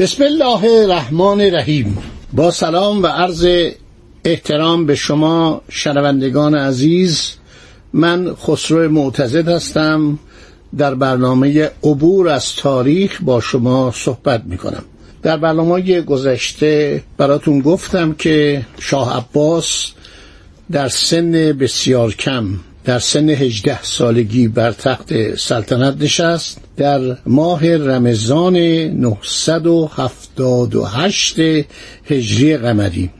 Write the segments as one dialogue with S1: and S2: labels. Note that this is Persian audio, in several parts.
S1: بسم الله الرحمن الرحیم. با سلام و عرض احترام به شما شنوندگان عزیز من خسرو معتزد هستم. در برنامه عبور از تاریخ با شما صحبت می کنم در برنامه گذشته براتون گفتم که شاه عباس در سن بسیار کم در سن 18 سالگی بر تخت سلطنت نشست. در ماه رمضان 978 هجری قمری.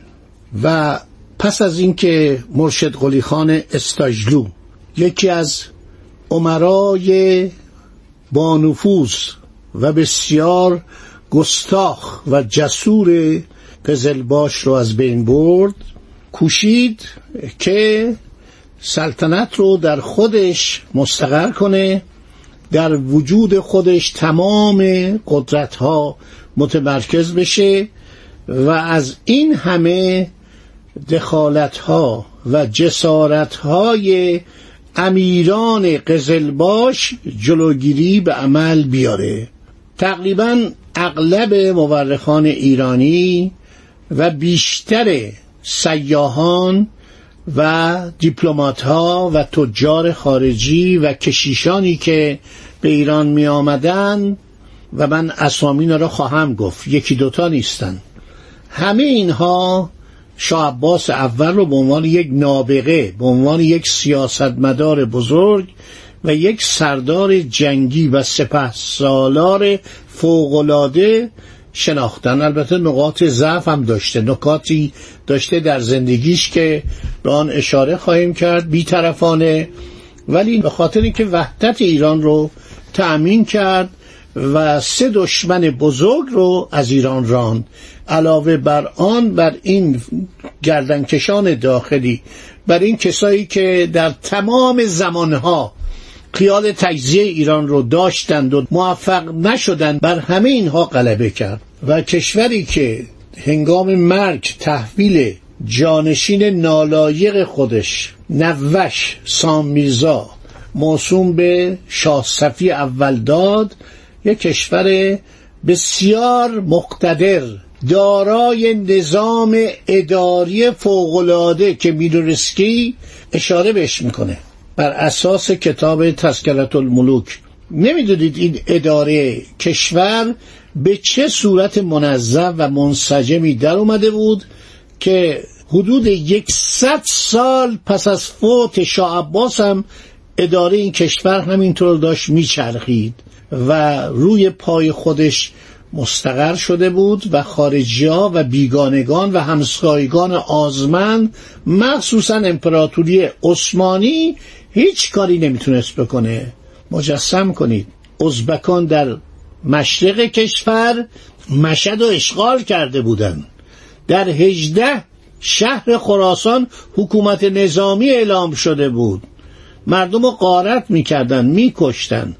S1: و پس از اینکه مرشد قلی خان استاجلو یکی از عمرای با نفوذ و بسیار گستاخ و جسور قزلباش رو از بین برد کوشید که سلطنت رو در خودش مستقر کنه در وجود خودش تمام قدرت ها متمرکز بشه و از این همه دخالت ها و جسارت های امیران قزلباش جلوگیری به عمل بیاره. تقریبا اغلب مورخان ایرانی و بیشتر سیاهان و دیپلمات ها و تجار خارجی و کشیشانی که به ایران می آمدن و من اسامین را خواهم گفت. یکی دوتا نیستن. همه اینها شاه عباس اول رو به عنوان یک نابغه به عنوان یک سیاستمدار بزرگ و یک سردار جنگی و سپه سالار فوقلاده شناختن. البته نقاط ضعف هم داشته نکاتی داشته در زندگیش که به آن اشاره خواهیم کرد بیطرفانه. ولی به خاطر اینکه وحدت ایران رو تأمین کرد و سه دشمن بزرگ رو از ایران راند علاوه بر آن بر این گردنکشان داخلی بر این کسایی که در تمام زمانها خیال تجزیه ایران رو داشتند و موفق نشدند بر همه اینها غلبه کرد. و کشوری که هنگام مرگ تحویل جانشین نالایق خودش نوش سام میرزا موسوم به شاه صفی اول داد یک کشور بسیار مقتدر دارای نظام اداری فوقالعاده که میدورسکی اشاره بهش می‌کنه. بر اساس کتاب تسکرت الملوک. نمی‌دونید این اداره کشور به چه صورت منظم و منسجمی در اومده بود که حدود یکصد سال پس از فوت شاه عباس هم اداره این کشور همینطور داشت میچرخید و روی پای خودش مستقر شده بود و خارجی ها و بیگانگان و همسایگان آزمن مخصوصا امپراتوری عثمانی هیچ کاری نمی‌تونست بکنه. مجسم کنید. ازبکان در مشرق کشور مشد و اشغال کرده بودند در هجده شهر خراسان حکومت نظامی اعلام شده بود. مردم رو غارت می‌کردن میکشتن.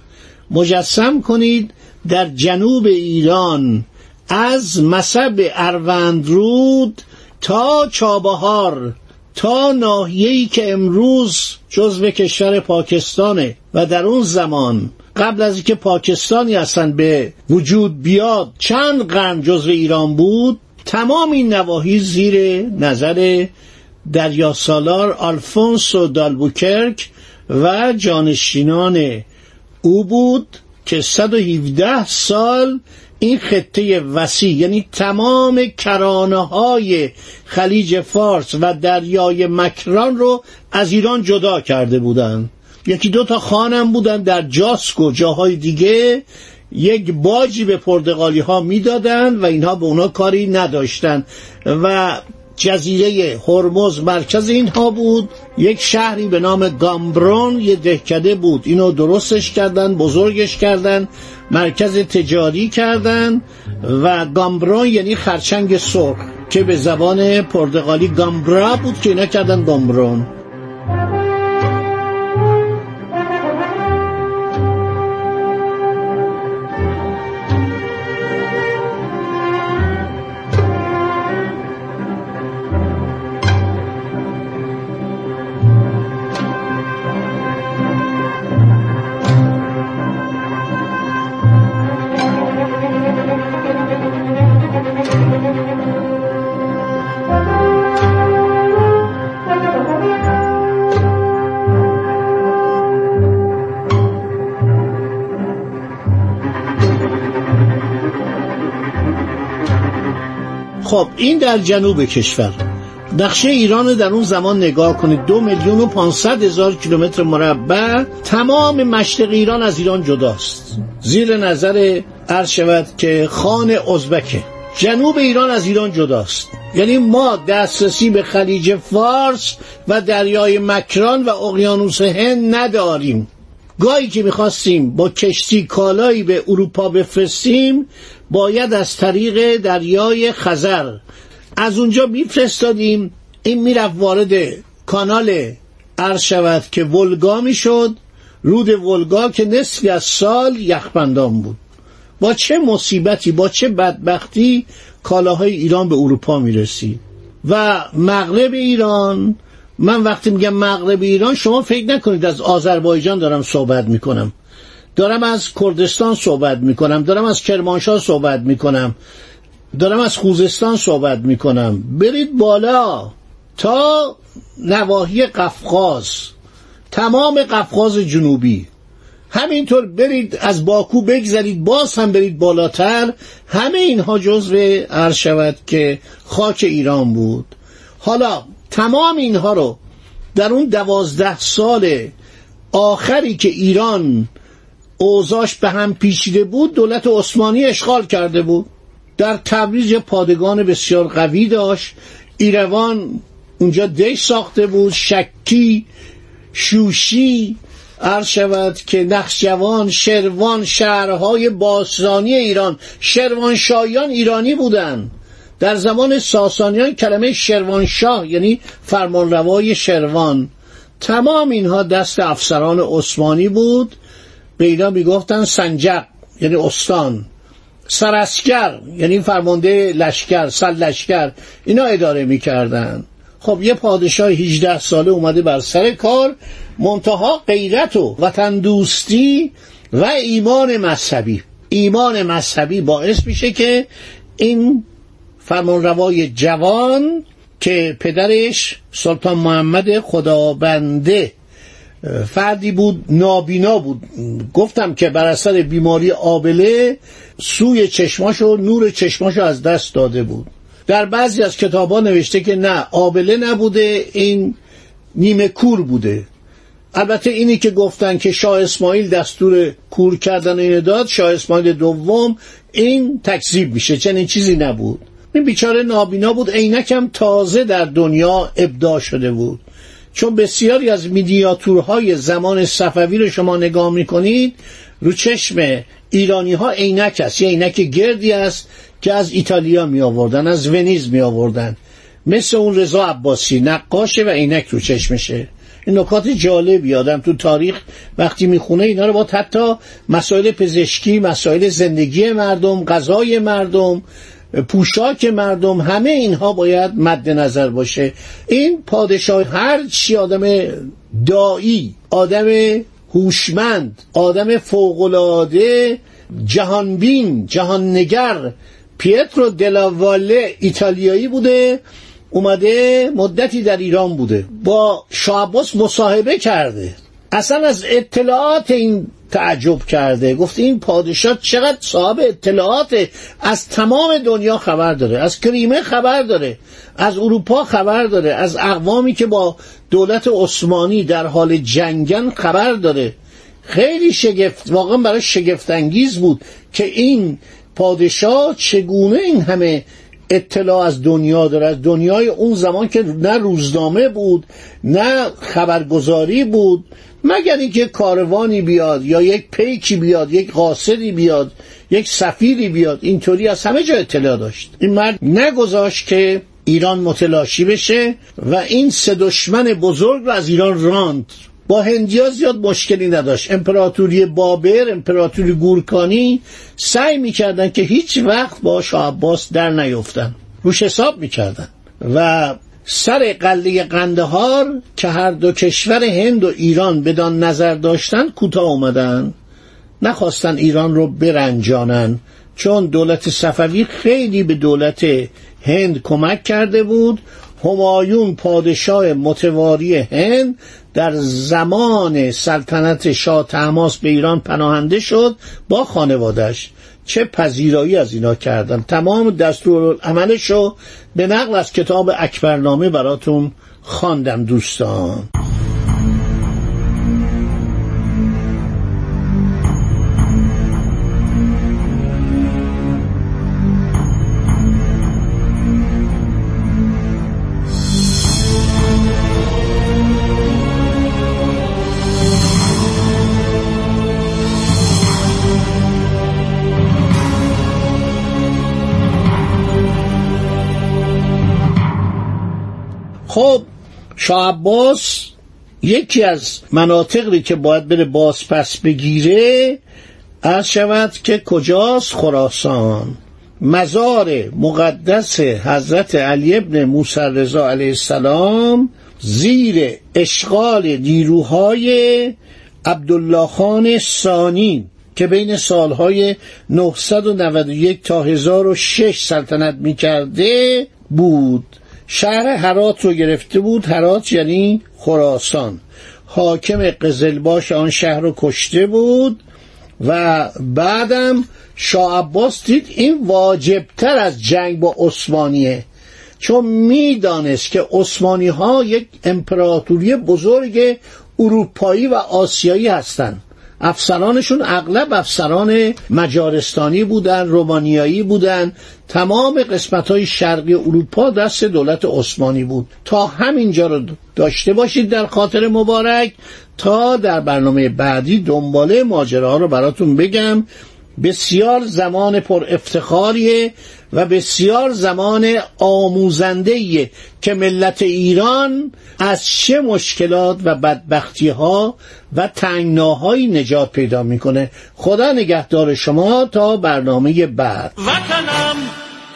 S1: مجسم کنید در جنوب ایران از مصب اروندرود تا چابهار تا ناحیه‌ای که امروز جزو کشور پاکستانه و در اون زمان قبل از اینکه پاکستانی اصلا به وجود بیاد چند قرن جزو ایران بود تمام این نواحی زیر نظر دریا سالار آلفونسو دالبوکرک و جانشینان او بود. که 117 سال این خطه وسیع یعنی تمام کرانه های خلیج فارس و دریای مکران رو از ایران جدا کرده بودند یکی دو تا خانم بودن در جاسک و جاهای دیگه. یک باجی به پرتغالی ها می‌دادند و اینها به اونا کاری نداشتند و جزیره هرمز مرکز اینها بود. یک شهری به نام گامبرون یه دهکده بود. اینو درستش کردن بزرگش کردن مرکز تجاری کردن و گامبرون یعنی خرچنگ سرخ که به زبان پرتغالی گامبرا بود که اینا کردن گامبرون. خب این در جنوب کشور. نقشه ایران در اون زمان نگاه کنید. دو میلیون و پانصد هزار کیلومتر مربع تمام مشرق ایران از ایران جداست. زیر نظر عرض شود که خان ازبکه. جنوب ایران از ایران جداست. یعنی ما دسترسی به خلیج فارس و دریای مکران و اقیانوس هند نداریم. گاهی که می‌خواستیم با کشتی کالایی به اروپا بفرستیم باید از طریق دریای خزر. از اونجا میفرستادیم. این می‌رفت وارد کانال عرض شود که ولگا می‌شد. رود ولگا که نصفی از سال یخبندان بود. با چه مصیبتی با چه بدبختی کالاهای ایران به اروپا می‌رسید. و مغرب ایران من وقتی میگم مغرب ایران شما فکر نکنید از آذربایجان دارم صحبت می‌کنم. دارم از کردستان صحبت می‌کنم دارم از کرمانشاه صحبت می‌کنم دارم از خوزستان صحبت می‌کنم. برید بالا تا نواحی قفقاز تمام قفقاز جنوبی. همینطور برید از باکو بگذرید باز هم برید بالاتر. همه اینها جزو عرض شود که خاک ایران بود. حالا تمام اینها رو در اون دوازده سال آخری که ایران اوزاش به هم پیچیده بود دولت عثمانی اشغال کرده بود. در تبریز پادگان بسیار قوی داشت. ایروان اونجا دش ساخته بود شکی شوشی عرض شود که نقشجوان شروان شهرهای باستانی ایران شروان شایان ایرانی بودند. در زمان ساسانیان کلمه شروانشاه یعنی فرمانروای شروان. تمام اینها دست افسران عثمانی بود. به اینا می‌گفتن سنجق یعنی استان. سراسکر یعنی فرمانده لشکر سل لشکر اینا اداره می‌کردن. خب یه پادشاه 18 ساله اومده بر سر کار منتها غیرت و وطن دوستی و ایمان مذهبی. ایمان مذهبی باعث میشه که این فرمانروای جوان که پدرش سلطان محمد خدابنده فردی بود نابینا بود. گفتم که بر اثر بیماری آبله سوی چشماشو نور چشماشو از دست داده بود. در بعضی از کتابا نوشته که نه آبله نبوده این نیمه کور بوده. البته اینی که گفتن که شاه اسماعیل دستور کور کردن این داد شاه اسماعیل دوم این تکذیب میشه چنین چیزی نبود. این بیچاره نابینا بود عینکم تازه در دنیا ابداع شده بود. چون بسیاری از میدیاتورهای زمان صفوی رو شما نگاه می‌کنید رو چشم ایرانی ها عینک است. یه عینک گردی است که از ایتالیا می آوردن از ونیز می آوردن مثل اون رضا عباسی نقاشه و عینک رو چشمشه. این نکات جالبی. آدم تو تاریخ وقتی می‌خونه اینا رو با حتی مسائل پزشکی مسائل زندگی مردم غذای مردم پوشاک مردم همه اینها باید مد نظر باشه. این پادشاه هر چی آدم دایی آدم هوشمند آدم فوقالعاده جهانبین جهاننگر پیترو دلاواله ایتالیایی بوده اومده مدتی در ایران بوده با شاه مصاحبه کرده. اصلا از اطلاعات این تعجب کرده. گفته این پادشاه چقدر صاحب اطلاعات از تمام دنیا خبر داره از کریمه خبر داره از اروپا خبر داره از اقوامی که با دولت عثمانی در حال جنگن خبر داره. خیلی شگفت واقعا برای شگفت انگیز بود که این پادشاه چگونه این همه اطلاع از دنیا داره از دنیای اون زمان که نه روزنامه بود نه خبرگزاری بود. مگر اینکه کاروانی بیاد یا یک پیکی بیاد یک قاصدی بیاد یک سفیری بیاد اینطوری از همه جا اطلاع داشت. این مرد نگذاشت که ایران متلاشی بشه و این سه دشمن بزرگ رو از ایران راند. با هندیا زیاد مشکلی نداشت. امپراتوری بابر امپراتوری گورکانی سعی می‌کردن که هیچ وقت با شاه عباس در نیفتن. روش حساب می‌کردن. و سر قله قندهار که هر دو کشور هند و ایران بدان نظر داشتن کوتاه اومدن. نخواستن ایران رو برنجانن چون دولت صفوی خیلی به دولت هند کمک کرده بود. همایون پادشاه متواری هند در زمان سلطنت شاه تماس به ایران پناهنده شد با خانوادش. چه پذیرایی از اینا کردن. تمام دستور عملش رو به نقل از کتاب اکبرنامه براتون خواندم دوستان. شاه عباس یکی از مناطقی که باید بره باز پس بگیره از شود که کجاست خراسان؟ مزار مقدس حضرت علی ابن موسی رضا علیه السلام زیر اشغال نیروهای عبدالله خان ثانی که بین سالهای 991 تا 1006 سلطنت می‌کرده بود. شهر حرات رو گرفته بود. حرات یعنی خراسان. حاکم قزلباش آن شهر رو کشته بود و بعدم شاه عباس دید این واجبتر از جنگ با عثمانیه. چون می‌دانست که عثمانی ها یک امپراتوری بزرگ اروپایی و آسیایی هستند. افسرانشون اغلب افسران مجارستانی بودن رومانیایی بودن. تمام قسمت های شرقی اروپا دست دولت عثمانی بود. تا همینجا رو داشته باشید در خاطر مبارک. تا در برنامه بعدی دنباله ماجراها رو براتون بگم. بسیار زمان پر افتخاریه و بسیار زمان آموزنده که ملت ایران از چه مشکلات و بدبختی ها و تنگناهایی نجات پیدا می‌کنه. خدا نگهدار شما تا برنامه بعد.
S2: وطنم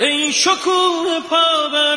S2: ای شکوه پا در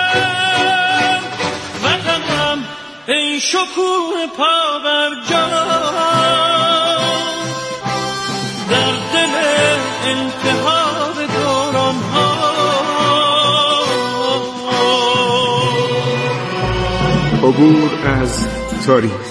S2: ای شکوه پا بر در دل انتحاب دوران ها
S3: عبور از تاریخ.